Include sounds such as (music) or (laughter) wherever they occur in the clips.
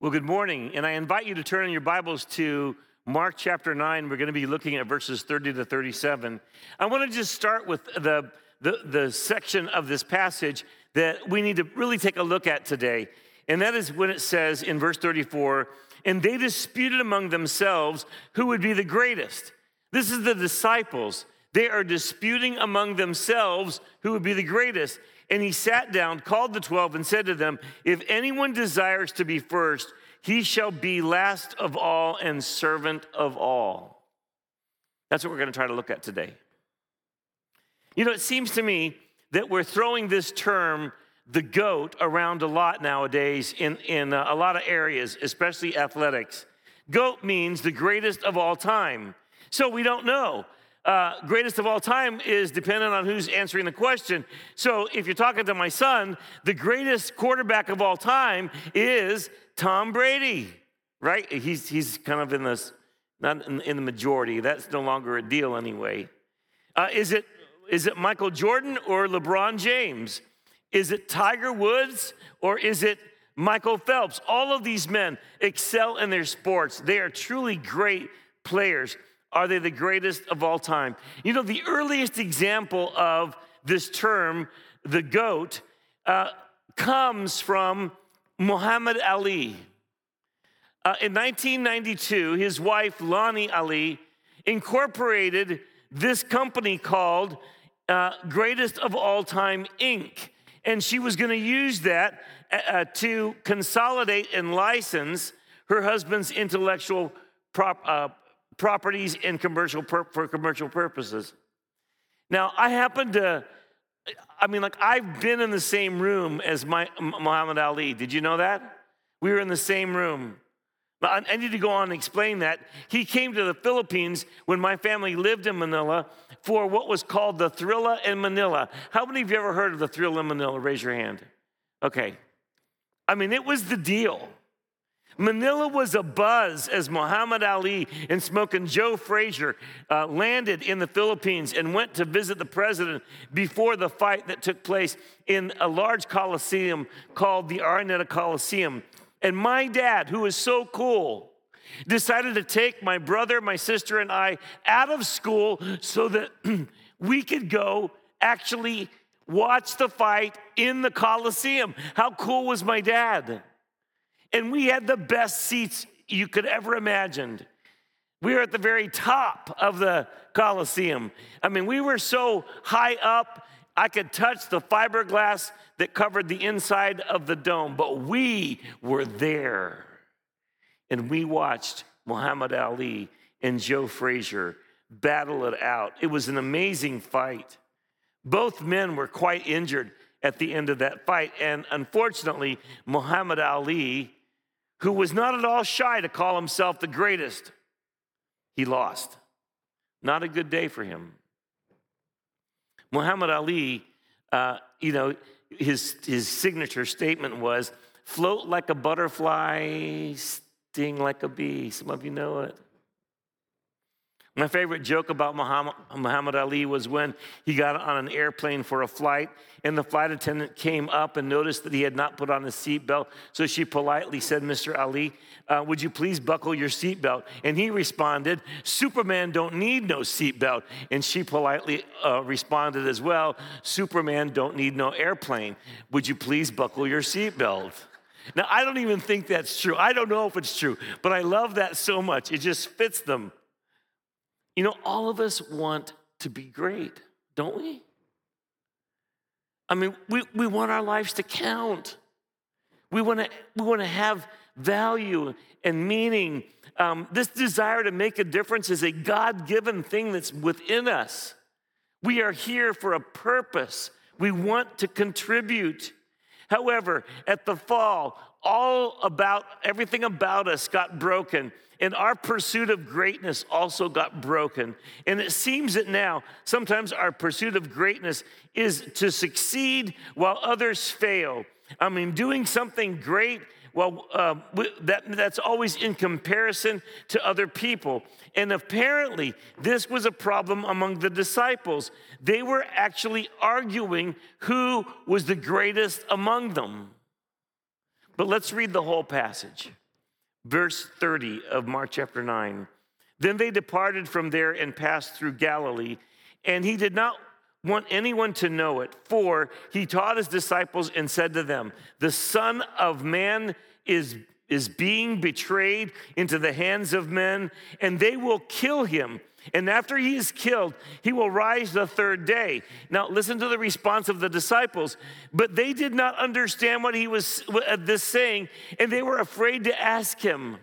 Well, good morning, and I invite you to turn in your Bibles to Mark chapter 9. We're going to be looking at verses 30 to 37. I want to just start with the, the, the, section of this passage that we need to really take a look at today. And that is when it says in verse 34, and they disputed among themselves who would be the greatest. This is the disciples. They are disputing among themselves who would be the greatest. And he sat down, called the twelve, and said to them, If anyone desires to be first, he shall be last of all and servant of all. That's what we're going to try to look at today. You know, it seems to me that we're throwing this term, the GOAT, around a lot nowadays in, in uh, a lot of areas, especially athletics. GOAT means the greatest of all time. So we don't know uh, greatest of all time is dependent on who's answering the question. So if you're talking to my son, the greatest quarterback of all time is Tom Brady, right? He's, he's kind of in this, not in, in the majority. That's no longer a deal anyway. Uh, is, it, is it Michael Jordan or LeBron James? Is it Tiger Woods or is it Michael Phelps? All of these men excel in their sports. They are truly great players. Are they the greatest of all time? You know, the earliest example of this term, the GOAT, uh, comes from Muhammad Ali. Uh, in 1992, his wife, Lonnie Ali, incorporated this company called uh, Greatest of All Time Inc. And she was going to use that uh, uh, to consolidate and license her husband's intellectual prop, uh, properties in commercial for commercial purposes. Now, I happen to, I mean, like, I've been in the same room as my, Muhammad Ali. Did you know that? We were in the same room. I need to go on and explain that. He came to the Philippines when my family lived in Manila for what was called the Thrilla in Manila. How many of you ever heard of the Thrilla in Manila? Raise your hand. Okay. I mean, it was the deal. Manila was a buzz as Muhammad Ali and Smoking Joe Frazier uh, landed in the Philippines and went to visit the president before the fight that took place in a large coliseum called the Araneta Coliseum. And my dad, who is so cool, decided to take my brother, my sister, and I out of school so that (clears throat) we could go actually watch the fight in the Coliseum. How cool was my dad? And we had the best seats you could ever imagine. We were at the very top of the Coliseum. I mean, we were so high up, I could touch the fiberglass that covered the inside of the dome, but we were there. And we watched Muhammad Ali and Joe Frazier battle it out. It was an amazing fight. Both men were quite injured at the end of that fight. And unfortunately, Muhammad Ali who was not at all shy to call himself the greatest, he lost. Not a good day for him. Muhammad Ali, uh, you know, his, his signature statement was float like a butterfly, sting like a bee. Some of you know it. My favorite joke about Muhammad, Ali was when he got on an airplane for a flight, and the flight attendant came up and noticed that he had not put on his seatbelt. So she politely said, Mr. Ali, uh, would you please buckle your seatbelt? And he responded, Superman don't need no seatbelt. And she politely uh, responded as well, Superman don't need no airplane. Would you please buckle your seatbelt? Now, I don't even think that's true. I don't know if it's true, but I love that so much. It just fits them. You know, all of us want to be great, don't we? I mean, we, we want our lives to count. We want to we want to have value and meaning. Um, this desire to make a difference is a God given thing that's within us. We are here for a purpose. We want to contribute. However, at the fall, all about everything about us got broken and our pursuit of greatness also got broken. And it seems that now, sometimes our pursuit of greatness is to succeed while others fail. I mean, doing something great, well, uh, that, that's always in comparison to other people. And apparently, this was a problem among the disciples. They were actually arguing who was the greatest among them. But let's read the whole passage. Verse 30 of Mark chapter 9. Then they departed from there and passed through Galilee, and he did not want anyone to know it, for he taught his disciples and said to them, The Son of Man is, is being betrayed into the hands of men, and they will kill him. And after he is killed, he will rise the third day. Now, listen to the response of the disciples. But they did not understand what he was this saying, and they were afraid to ask him.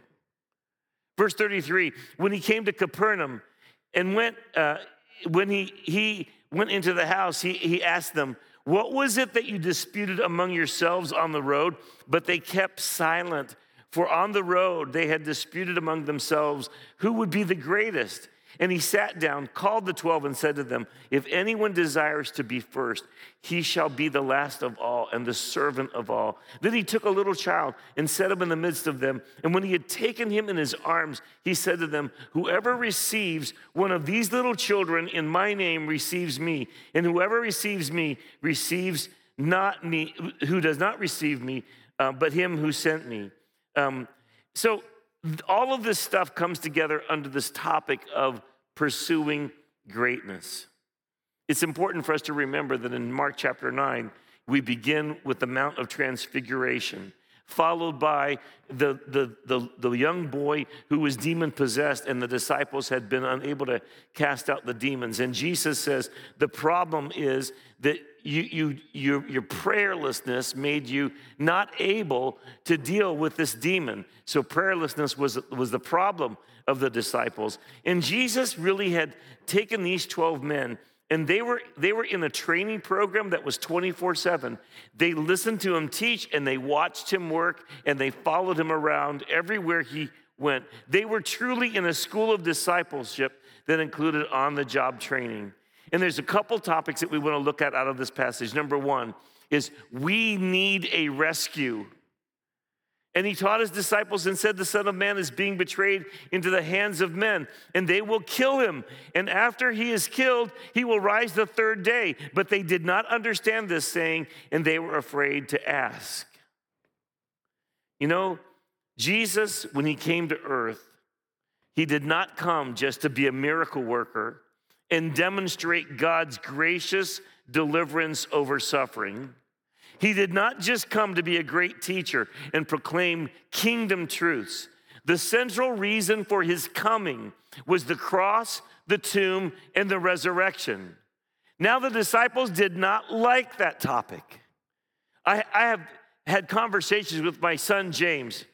Verse 33 When he came to Capernaum and went, uh, when he, he went into the house, he, he asked them, What was it that you disputed among yourselves on the road? But they kept silent, for on the road they had disputed among themselves who would be the greatest. And he sat down, called the twelve, and said to them, If anyone desires to be first, he shall be the last of all and the servant of all. Then he took a little child and set him in the midst of them. And when he had taken him in his arms, he said to them, Whoever receives one of these little children in my name receives me. And whoever receives me receives not me, who does not receive me, uh, but him who sent me. Um, so, all of this stuff comes together under this topic of pursuing greatness. It's important for us to remember that in Mark chapter 9, we begin with the Mount of Transfiguration, followed by the, the, the, the, young boy who was demon possessed, and the disciples had been unable to cast out the demons. And Jesus says, The problem is that you, you, your, your prayerlessness made you not able to deal with this demon. So, prayerlessness was, was the problem of the disciples. And Jesus really had taken these 12 men and they were they were in a training program that was 24/7. They listened to him teach and they watched him work and they followed him around everywhere he went. They were truly in a school of discipleship that included on the job training. And there's a couple topics that we want to look at out of this passage. Number 1 is we need a rescue. And he taught his disciples and said, The Son of Man is being betrayed into the hands of men, and they will kill him. And after he is killed, he will rise the third day. But they did not understand this saying, and they were afraid to ask. You know, Jesus, when he came to earth, he did not come just to be a miracle worker and demonstrate God's gracious deliverance over suffering. He did not just come to be a great teacher and proclaim kingdom truths. The central reason for his coming was the cross, the tomb, and the resurrection. Now, the disciples did not like that topic. I, I have had conversations with my son James,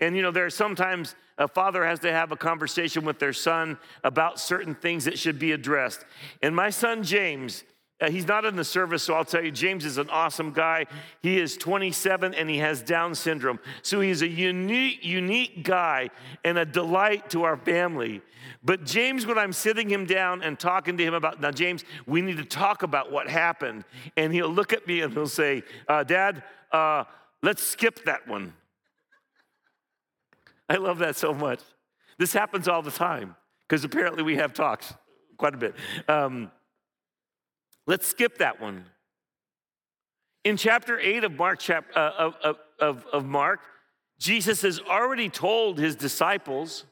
and you know, there are sometimes a father has to have a conversation with their son about certain things that should be addressed. And my son James, uh, he's not in the service, so I'll tell you, James is an awesome guy. He is 27 and he has Down syndrome. So he's a unique, unique guy and a delight to our family. But James, when I'm sitting him down and talking to him about, now, James, we need to talk about what happened. And he'll look at me and he'll say, uh, Dad, uh, let's skip that one. I love that so much. This happens all the time because apparently we have talks quite a bit. Um, Let's skip that one. In chapter 8 of Mark, chap, uh, of, of, of Mark, Jesus has already told his disciples,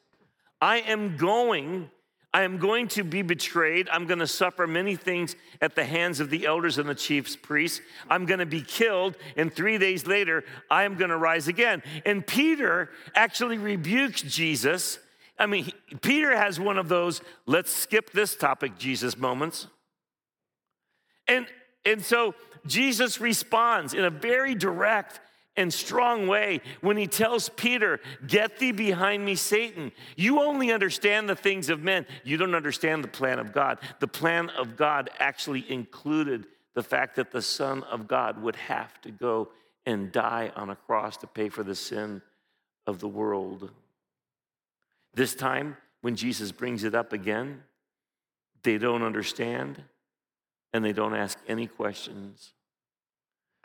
I am going, I am going to be betrayed. I'm going to suffer many things at the hands of the elders and the chief priests. I'm going to be killed, and three days later, I am going to rise again. And Peter actually rebukes Jesus. I mean, Peter has one of those, let's skip this topic, Jesus moments. And, and so Jesus responds in a very direct and strong way when he tells Peter, Get thee behind me, Satan. You only understand the things of men, you don't understand the plan of God. The plan of God actually included the fact that the Son of God would have to go and die on a cross to pay for the sin of the world. This time, when Jesus brings it up again, they don't understand and they don't ask any questions.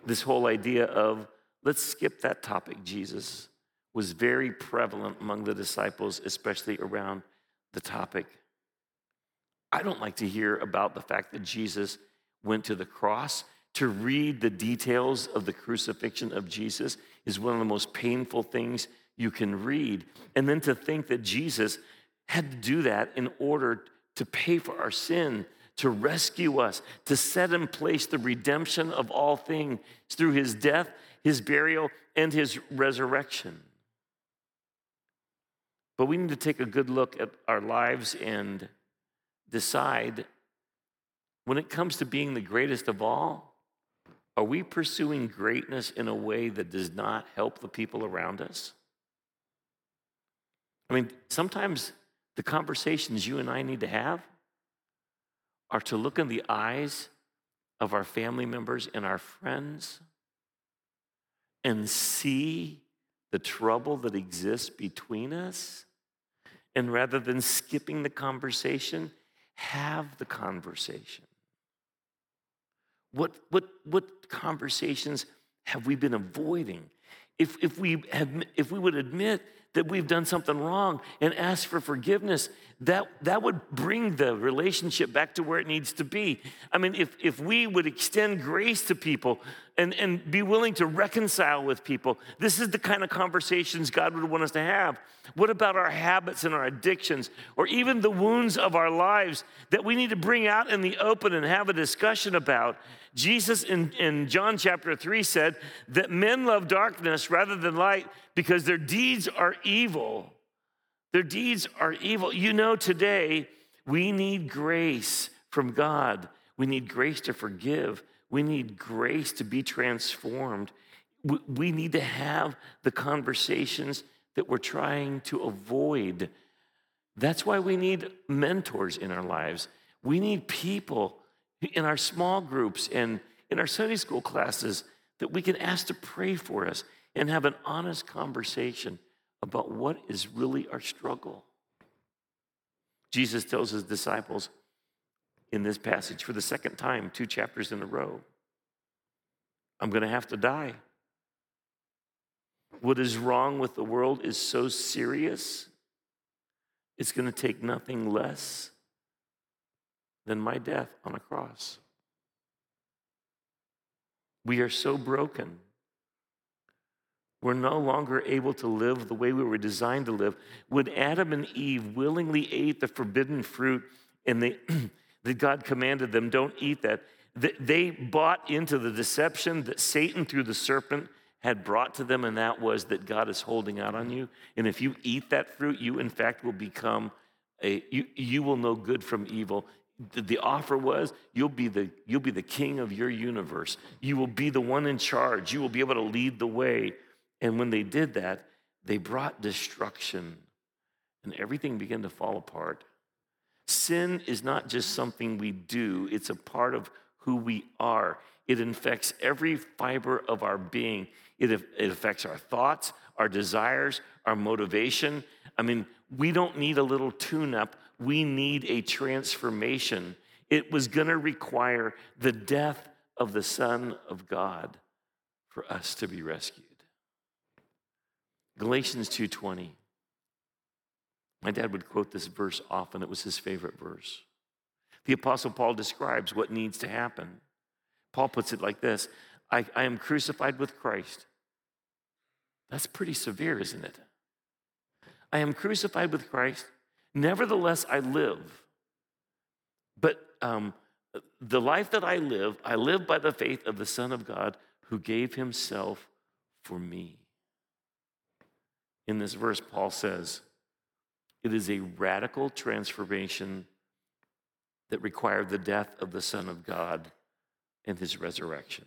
This whole idea of, let's skip that topic, Jesus, was very prevalent among the disciples, especially around the topic. I don't like to hear about the fact that Jesus went to the cross to read the details of the crucifixion of Jesus is one of the most painful things you can read. And then to think that Jesus had to do that in order to pay for our sin, to rescue us, to set in place the redemption of all things through his death, his burial, and his resurrection. But we need to take a good look at our lives and decide when it comes to being the greatest of all, are we pursuing greatness in a way that does not help the people around us? I mean, sometimes the conversations you and I need to have are to look in the eyes of our family members and our friends and see the trouble that exists between us. And rather than skipping the conversation, have the conversation. What, what, what conversations have we been avoiding? If, if, we have, if we would admit that we've done something wrong and ask for forgiveness, that, that would bring the relationship back to where it needs to be. I mean, if, if we would extend grace to people and, and be willing to reconcile with people, this is the kind of conversations God would want us to have. What about our habits and our addictions, or even the wounds of our lives that we need to bring out in the open and have a discussion about? Jesus in, in John chapter 3 said that men love darkness rather than light because their deeds are evil. Their deeds are evil. You know, today we need grace from God. We need grace to forgive. We need grace to be transformed. We need to have the conversations that we're trying to avoid. That's why we need mentors in our lives. We need people in our small groups and in our Sunday school classes that we can ask to pray for us and have an honest conversation about what is really our struggle. Jesus tells his disciples in this passage for the second time, two chapters in a row, I'm going to have to die. What is wrong with the world is so serious, it's going to take nothing less than my death on a cross. We are so broken. We're no longer able to live the way we were designed to live. When Adam and Eve willingly ate the forbidden fruit and they, (clears throat) that God commanded them, don't eat that, they bought into the deception that Satan, through the serpent, had brought to them, and that was that God is holding out on you. And if you eat that fruit, you in fact will become a, you, you will know good from evil the offer was you'll be the you'll be the king of your universe. You will be the one in charge. You will be able to lead the way. And when they did that they brought destruction and everything began to fall apart. Sin is not just something we do. It's a part of who we are. It infects every fiber of our being. It, it affects our thoughts our desires our motivation. I mean we don't need a little tune up we need a transformation. It was going to require the death of the Son of God for us to be rescued. Galatians 2:20. My dad would quote this verse often. It was his favorite verse. The Apostle Paul describes what needs to happen. Paul puts it like this I, I am crucified with Christ. That's pretty severe, isn't it? I am crucified with Christ. Nevertheless, I live. But um, the life that I live, I live by the faith of the Son of God who gave himself for me. In this verse, Paul says, it is a radical transformation that required the death of the Son of God and his resurrection.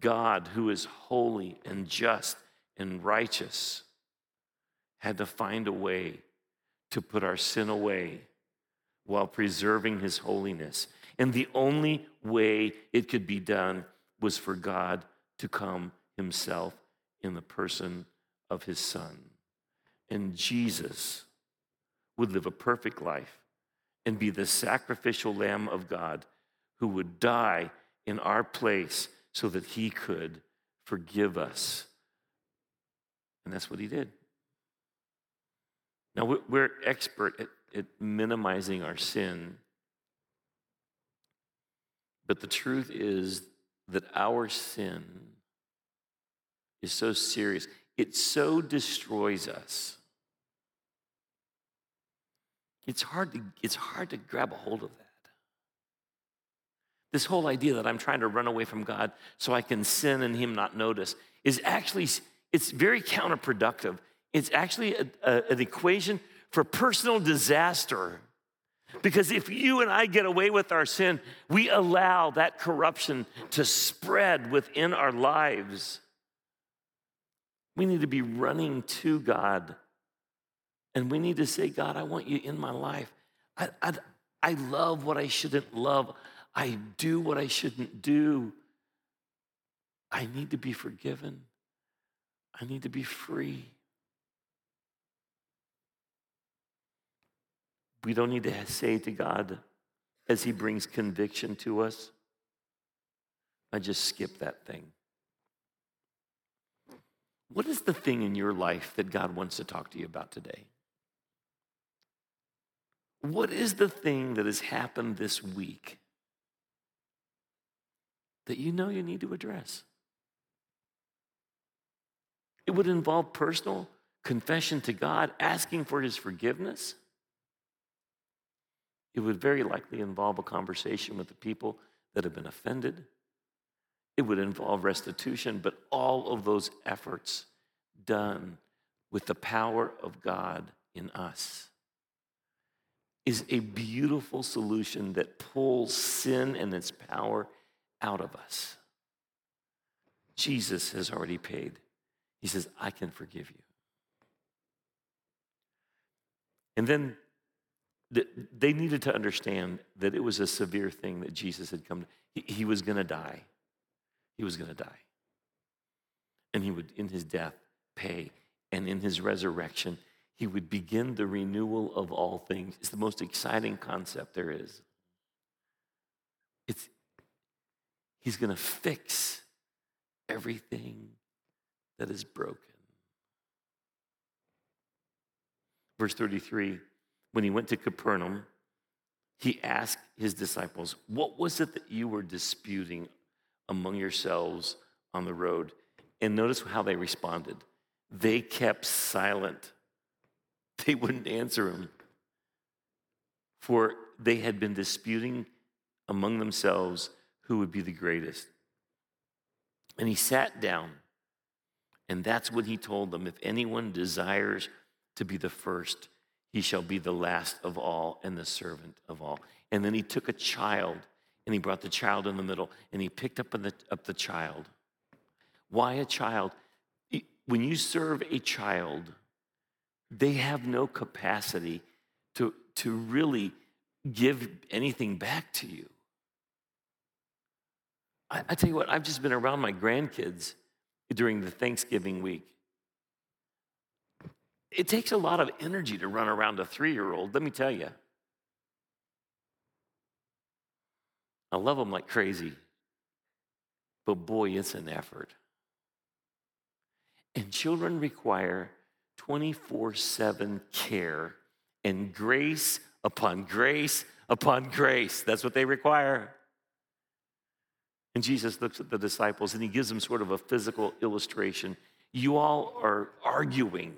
God, who is holy and just and righteous, had to find a way to put our sin away while preserving his holiness. And the only way it could be done was for God to come himself in the person of his son. And Jesus would live a perfect life and be the sacrificial lamb of God who would die in our place so that he could forgive us. And that's what he did. Now, we're expert at, at minimizing our sin. But the truth is that our sin is so serious, it so destroys us. It's hard to, it's hard to grab a hold of that. This whole idea that I'm trying to run away from God so I can sin and Him not notice is actually, it's very counterproductive. It's actually a, a, an equation for personal disaster. Because if you and I get away with our sin, we allow that corruption to spread within our lives. We need to be running to God. And we need to say, God, I want you in my life. I, I, I love what I shouldn't love. I do what I shouldn't do. I need to be forgiven. I need to be free. We don't need to say to God as He brings conviction to us, I just skip that thing. What is the thing in your life that God wants to talk to you about today? What is the thing that has happened this week that you know you need to address? It would involve personal confession to God, asking for His forgiveness. It would very likely involve a conversation with the people that have been offended. It would involve restitution, but all of those efforts done with the power of God in us is a beautiful solution that pulls sin and its power out of us. Jesus has already paid. He says, I can forgive you. And then they needed to understand that it was a severe thing that Jesus had come to. He, was going to die. He was going to die. And he would, in his death, pay. And in his resurrection, he would begin the renewal of all things. It's the most exciting concept there is. It's, he's going to fix everything that is broken. Verse 33 when he went to Capernaum, he asked his disciples, What was it that you were disputing among yourselves on the road? And notice how they responded. They kept silent, (laughs) they wouldn't answer him, for they had been disputing among themselves who would be the greatest. And he sat down, and that's what he told them. If anyone desires to be the first, he shall be the last of all and the servant of all. And then he took a child and he brought the child in the middle and he picked up the, up the child. Why a child? When you serve a child, they have no capacity to, to really give anything back to you. I, I tell you what, I've just been around my grandkids during the Thanksgiving week. It takes a lot of energy to run around a three year old, let me tell you. I love them like crazy, but boy, it's an effort. And children require 24 7 care and grace upon grace upon grace. That's what they require. And Jesus looks at the disciples and he gives them sort of a physical illustration. You all are arguing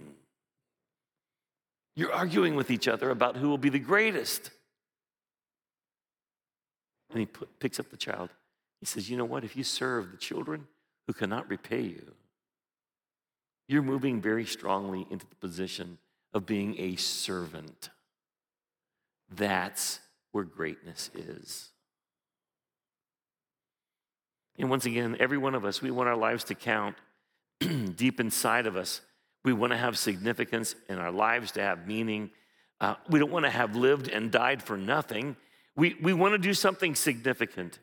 you're arguing with each other about who will be the greatest. And he picks up the child. He says, You know what? If you serve the children who cannot repay you, you're moving very strongly into the position of being a servant. That's where greatness is. And once again, every one of us, we want our lives to count (clears throat) deep inside of us. We want to have significance in our lives, to have meaning. Uh, we don't want to have lived and died for nothing. We, we want to do something significant.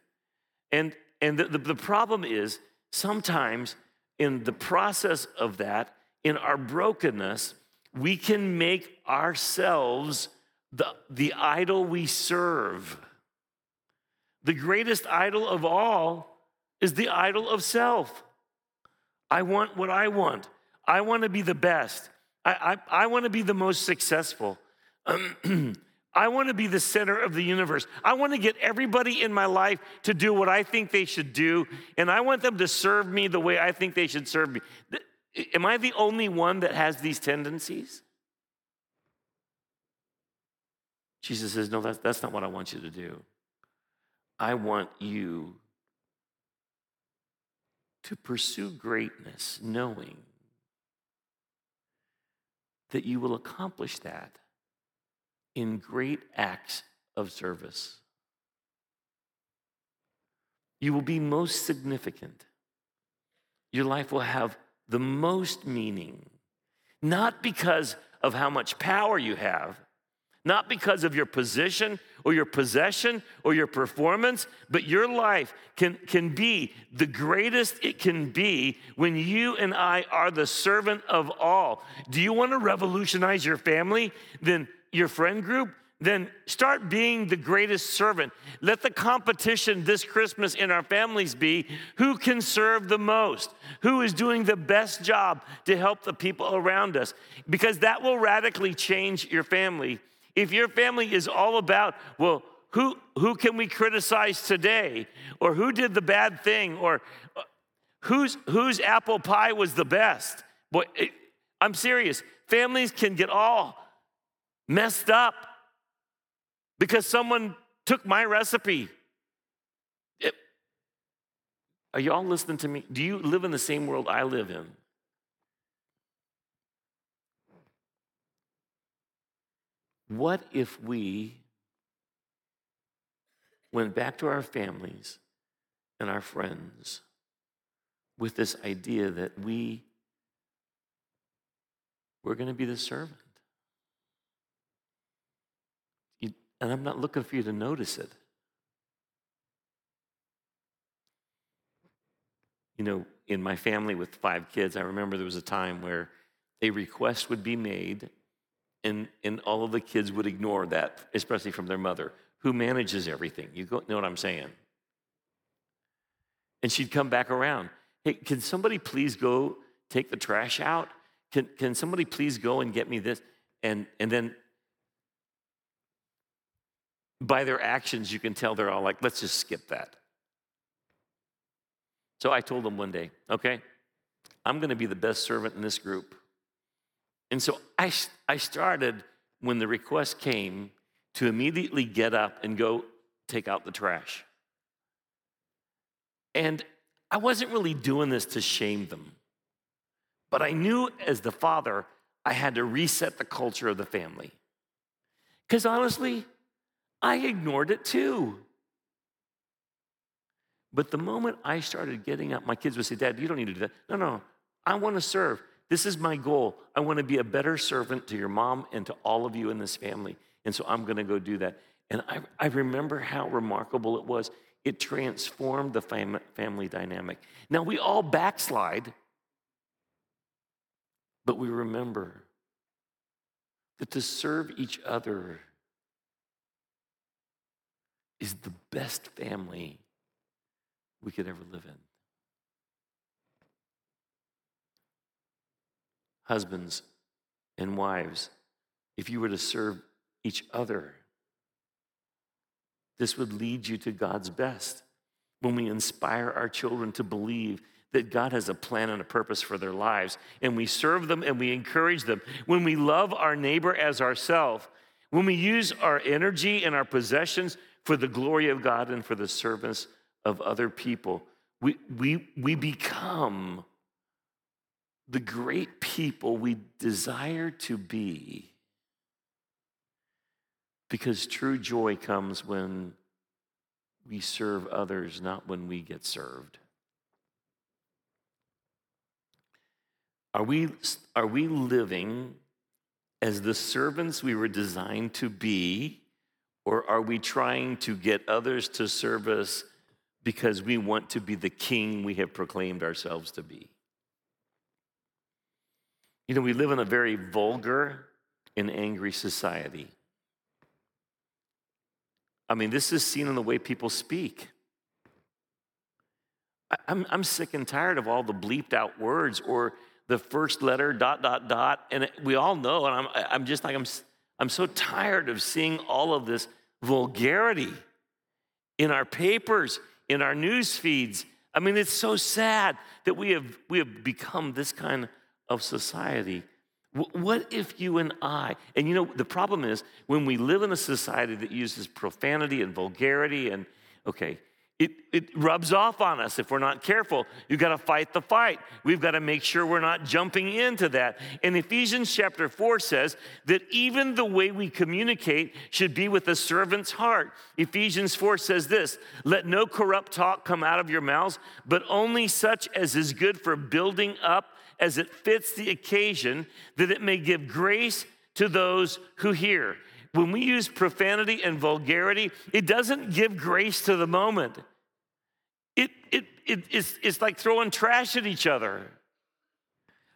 And, and the, the, the problem is sometimes in the process of that, in our brokenness, we can make ourselves the, the idol we serve. The greatest idol of all is the idol of self. I want what I want. I want to be the best. I, I, I want to be the most successful. (clears throat) I want to be the center of the universe. I want to get everybody in my life to do what I think they should do, and I want them to serve me the way I think they should serve me. Am I the only one that has these tendencies? Jesus says, No, that's, that's not what I want you to do. I want you to pursue greatness, knowing that you will accomplish that in great acts of service. You will be most significant. Your life will have the most meaning, not because of how much power you have, not because of your position or your possession or your performance, but your life can, can be the greatest it can be when you and I are the servant of all. Do you want to revolutionize your family? Then your friend group? Then start being the greatest servant. Let the competition this Christmas in our families be who can serve the most, who is doing the best job to help the people around us, because that will radically change your family if your family is all about, well, who, who can we criticize today? Or who did the bad thing? Or uh, whose, whose apple pie was the best? Boy, it, I'm serious. Families can get all messed up because someone took my recipe. It, are you all listening to me? Do you live in the same world I live in? What if we went back to our families and our friends with this idea that we we're going to be the servant? You, and I'm not looking for you to notice it. You know, in my family with five kids, I remember there was a time where a request would be made and, and all of the kids would ignore that, especially from their mother, who manages everything. You know what I'm saying? And she'd come back around. Hey, can somebody please go take the trash out? Can, can somebody please go and get me this? And, and then by their actions, you can tell they're all like, let's just skip that. So I told them one day, okay, I'm going to be the best servant in this group. And so I, I started, when the request came, to immediately get up and go take out the trash. And I wasn't really doing this to shame them, but I knew as the father, I had to reset the culture of the family. Because honestly, I ignored it too. But the moment I started getting up, my kids would say, Dad, you don't need to do that. No, no, I want to serve. This is my goal. I want to be a better servant to your mom and to all of you in this family. And so I'm going to go do that. And I, I remember how remarkable it was. It transformed the fam- family dynamic. Now, we all backslide, but we remember that to serve each other is the best family we could ever live in. Husbands and wives, if you were to serve each other, this would lead you to God's best. When we inspire our children to believe that God has a plan and a purpose for their lives, and we serve them and we encourage them, when we love our neighbor as ourselves, when we use our energy and our possessions for the glory of God and for the service of other people, we, we, we become the great people we desire to be. Because true joy comes when we serve others, not when we get served. Are we, are we living as the servants we were designed to be, or are we trying to get others to serve us because we want to be the king we have proclaimed ourselves to be? You know, we live in a very vulgar and angry society. I mean, this is seen in the way people speak. I'm, I'm sick and tired of all the bleeped out words or the first letter dot dot dot and we all know and I'm, I'm just like I'm, I'm so tired of seeing all of this vulgarity in our papers, in our news feeds. I mean, it's so sad that we have, we have become this kind of society. What if you and I, and you know, the problem is when we live in a society that uses profanity and vulgarity, and okay, it, it rubs off on us if we're not careful. You've got to fight the fight. We've got to make sure we're not jumping into that. And Ephesians chapter 4 says that even the way we communicate should be with a servant's heart. Ephesians 4 says this Let no corrupt talk come out of your mouths, but only such as is good for building up as it fits the occasion, that it may give grace to those who hear when we use profanity and vulgarity, it doesn't give grace to the moment. It, it, it, it's, it's like throwing trash at each other.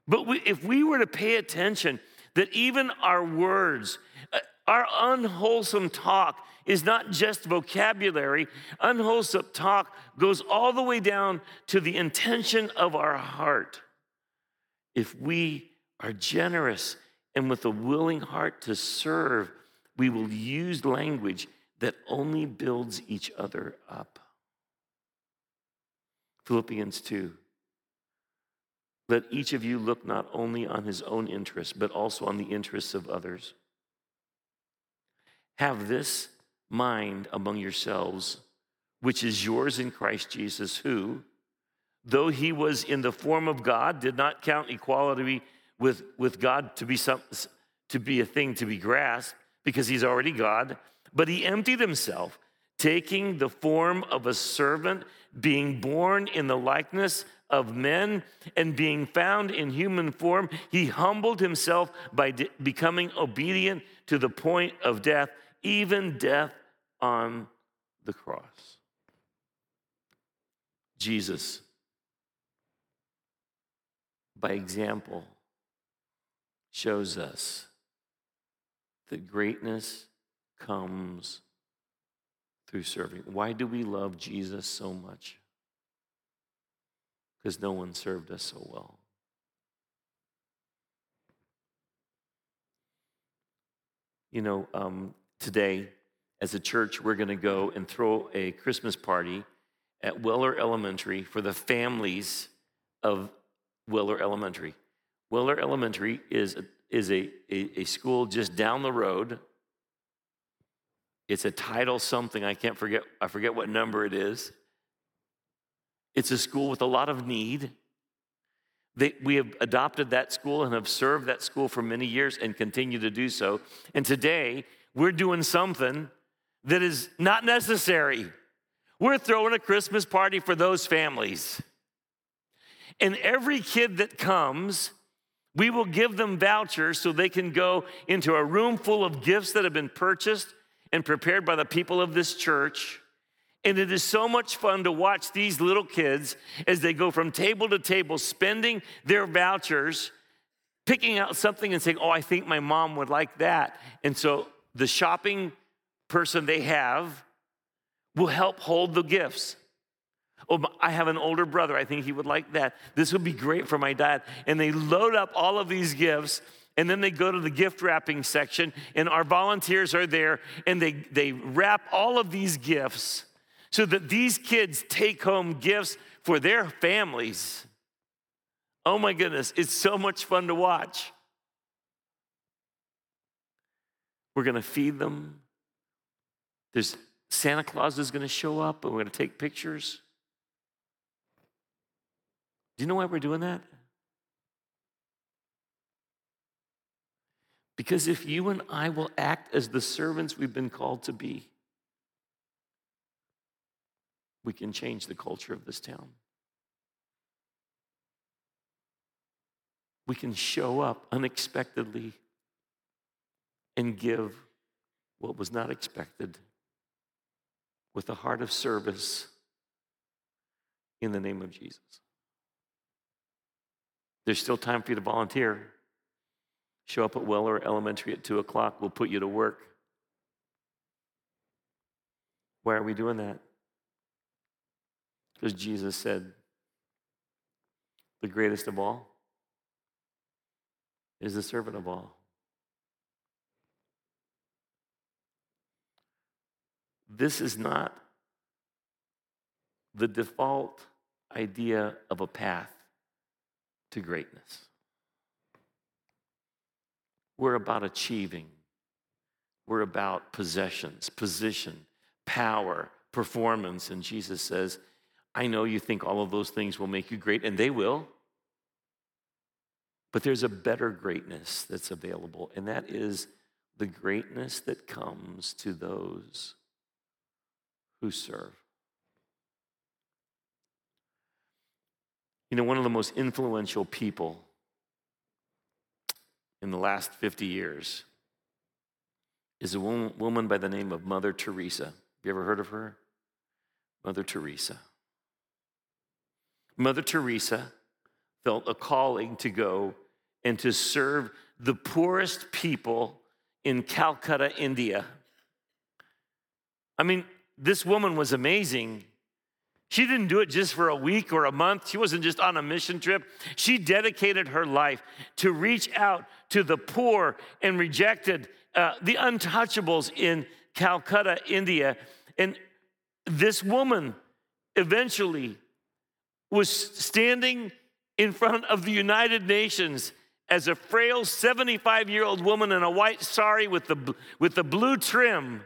But we, if we were to pay attention, that even our words, uh, our unwholesome talk is not just vocabulary, unwholesome talk goes all the way down to the intention of our heart. If we are generous and with a willing heart to serve, we will use language that only builds each other up. Philippians 2. Let each of you look not only on his own interests, but also on the interests of others. Have this mind among yourselves, which is yours in Christ Jesus, who, though he was in the form of God, did not count equality with, with God to be, some, to be a thing to be grasped because he's already God, but he emptied himself, taking the form of a servant, being born in the likeness of men, and being found in human form, he humbled himself by de- becoming obedient to the point of death, even death on the cross. Jesus, by example, shows us that greatness comes through serving. Why do we love Jesus so much? Because no one served us so well. You know, um, today, as a church, we're going to go and throw a Christmas party at Weller Elementary for the families of Weller Elementary. Weller Elementary is is a, a, a school just down the road. It's a title something, I can't forget, I forget what number it is. It's a school with a lot of need. They, we have adopted that school and have served that school for many years and continue to do so. And today, we're doing something that is not necessary. We're throwing a Christmas party for those families. And every kid that comes we will give them vouchers so they can go into a room full of gifts that have been purchased and prepared by the people of this church. And it is so much fun to watch these little kids as they go from table to table spending their vouchers, picking out something and saying, Oh, I think my mom would like that. And so the shopping person they have will help hold the gifts. Oh, I have an older brother. I think he would like that. This would be great for my dad. And they load up all of these gifts. And then they go to the gift wrapping section, and our volunteers are there, and they, they wrap all of these gifts so that these kids take home gifts for their families. Oh my goodness, it's so much fun to watch. We're going to feed them. There's Santa Claus is going to show up, and we're going to take pictures. Do you know why we're doing that? Because if you and I will act as the servants we've been called to be, we can change the culture of this town. We can show up unexpectedly and give what was not expected with a heart of service in the name of Jesus. There's still time for you to volunteer. Show up at Weller Elementary at 2 o'clock. We'll put you to work. Why are we doing that? Because Jesus said, the greatest of all is the servant of all. This is not the default idea of a path to greatness. We're about achieving, we're about possessions, position, power, performance. And Jesus says, I know you think all of those things will make you great, and they will. But there's a better greatness that's available, and that is the greatness that comes to those who serve. You know, one of the most influential people in the last 50 years is a woman by the name of Mother Teresa. Have you ever heard of her? Mother Teresa. Mother Teresa felt a calling to go and to serve the poorest people in Calcutta, India. I mean, this woman was amazing. She didn't do it just for a week or a month. She wasn't just on a mission trip. She dedicated her life to reach out to the poor and rejected, uh, the untouchables in Calcutta, India. And this woman eventually was standing in front of the United Nations as a frail 75 year old woman in a white sari with the, with the blue trim.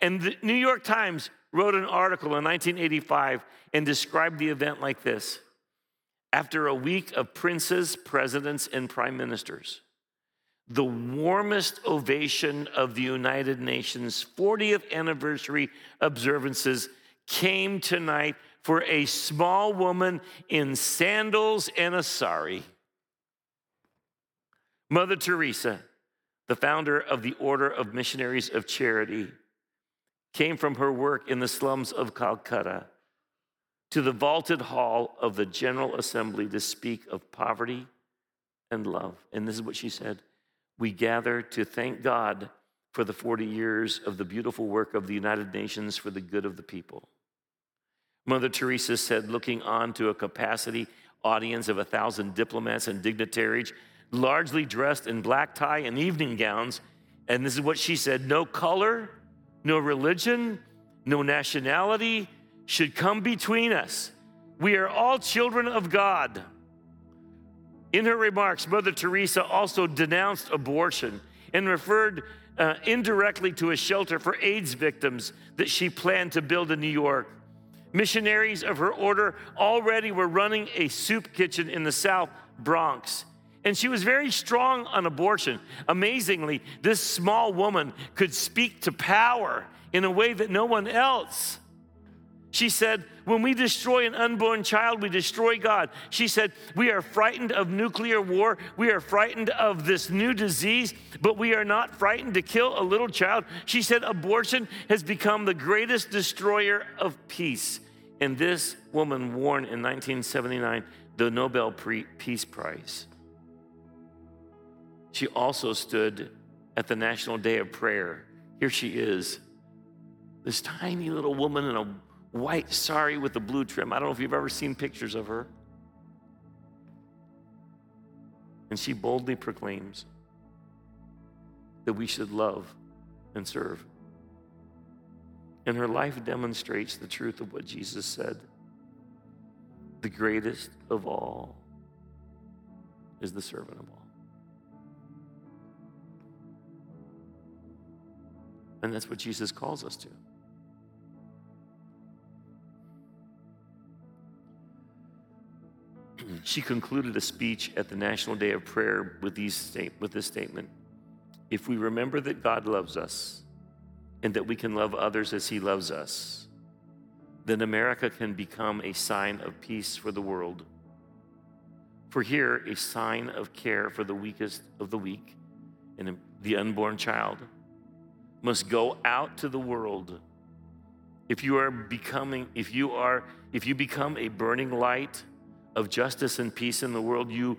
And the New York Times wrote an article in 1985 and described the event like this After a week of princes, presidents, and prime ministers, the warmest ovation of the United Nations 40th anniversary observances came tonight for a small woman in sandals and a sari. Mother Teresa, the founder of the Order of Missionaries of Charity, came from her work in the slums of Calcutta to the vaulted hall of the General Assembly to speak of poverty and love. And this is what she said We gather to thank God for the 40 years of the beautiful work of the United Nations for the good of the people. Mother Teresa said, looking on to a capacity audience of a thousand diplomats and dignitaries, largely dressed in black tie and evening gowns. And this is what she said no color, no religion, no nationality should come between us. We are all children of God. In her remarks, Mother Teresa also denounced abortion and referred uh, indirectly to a shelter for AIDS victims that she planned to build in New York. Missionaries of her order already were running a soup kitchen in the South Bronx. And she was very strong on abortion. Amazingly, this small woman could speak to power in a way that no one else. She said, When we destroy an unborn child, we destroy God. She said, We are frightened of nuclear war. We are frightened of this new disease, but we are not frightened to kill a little child. She said, Abortion has become the greatest destroyer of peace. And this woman won in 1979 the Nobel Peace Prize. She also stood at the National Day of Prayer. Here she is, this tiny little woman in a white sari with a blue trim. I don't know if you've ever seen pictures of her. And she boldly proclaims that we should love and serve. And her life demonstrates the truth of what Jesus said. The greatest of all is the servant of all. And that's what Jesus calls us to. (clears throat) she concluded a speech at the National Day of Prayer with, state, with this statement If we remember that God loves us and that we can love others as He loves us, then America can become a sign of peace for the world. For here, a sign of care for the weakest of the weak and the unborn child must go out to the world. If you are becoming, if you are, if you become a burning light of justice and peace in the world, you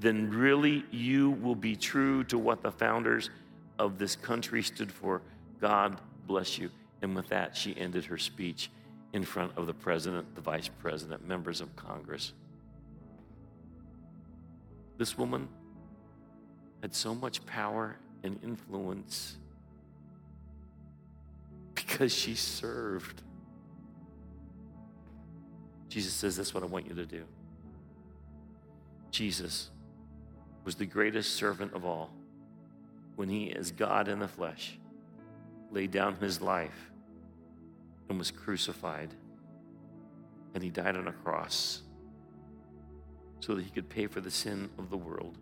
then really you will be true to what the founders of this country stood for. God bless you. And with that, she ended her speech in front of the president, the vice president, members of Congress. This woman had so much power and influence because she served. Jesus says, That's what I want you to do. Jesus was the greatest servant of all when he, as God in the flesh, laid down his life and was crucified. And he died on a cross so that he could pay for the sin of the world.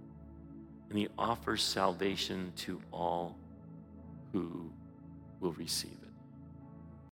And he offers salvation to all who will receive it.